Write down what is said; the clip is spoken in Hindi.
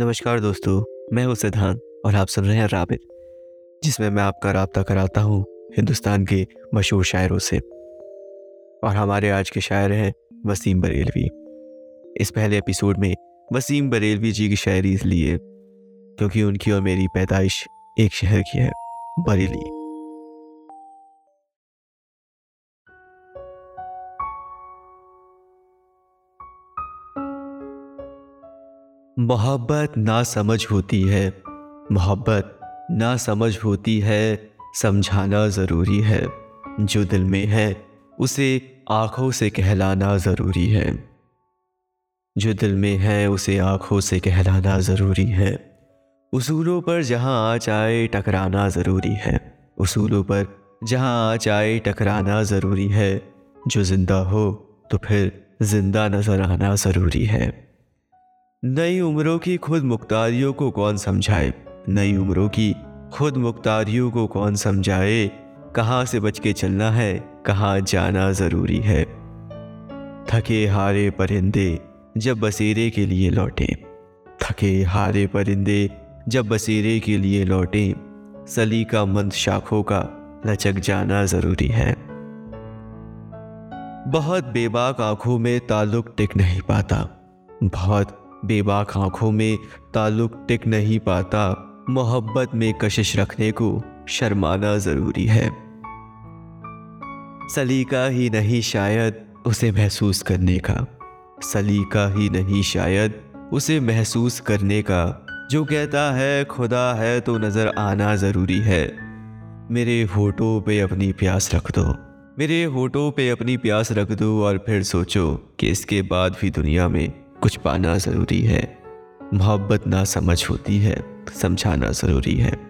नमस्कार दोस्तों, मैं हूँ सिद्धांत और आप सुन रहे हैं राबित, जिसमें मैं आपका रबता कराता हूँ हिंदुस्तान के मशहूर शायरों से। और हमारे आज के शायर हैं वसीम बरेलवी। इस पहले एपिसोड में वसीम बरेलवी जी की शायरी इसलिए, क्योंकि उनकी और मेरी पैदाइश एक शहर की है, बरेली। मोहब्बत ना समझ होती है। मोहब्बत ना समझ होती है, समझाना ज़रूरी है। जो दिल में है, उसे आँखों से कहलाना ज़रूरी है। जो दिल में है, उसे आँखों से कहलाना ज़रूरी है। उसूलों पर जहाँ आ जाए, टकराना ज़रूरी है। उसूलों पर जहाँ आ जाए, टकराना ज़रूरी है। जो ज़िंदा हो तो फिर ज़िंदा नज़र आना ज़रूरी है। नई उम्रों की खुद मुख्तारियों को कौन समझाए? नई उम्रों की खुद मुख्तारियों को कौन समझाए? कहाँ से बच के चलना है? कहाँ जाना ज़रूरी है? थके हारे परिंदे जब बसेरे के लिए लौटे। थके हारे परिंदे जब बसेरे के लिए लौटे। सली का मंद शाखों का लचक जाना ज़रूरी है। बहुत बेबाक आँखों में ताल्लुक टिक नहीं पाता। बहुत बेबाक आँखों में ताल्लुक टिक नहीं पाता। मोहब्बत में कशिश रखने को शर्माना ज़रूरी है। सलीका ही नहीं शायद उसे महसूस करने का। सलीका ही नहीं शायद उसे महसूस करने का। जो कहता है, खुदा है तो नज़र आना ज़रूरी है। मेरे होठों पे अपनी प्यास रख दो। मेरे होठों पे अपनी प्यास रख दो और फिर सोचो कि इसके बाद भी दुनिया में कुछ पाना ज़रूरी है। मोहब्बत ना समझ होती है समझाना ज़रूरी है।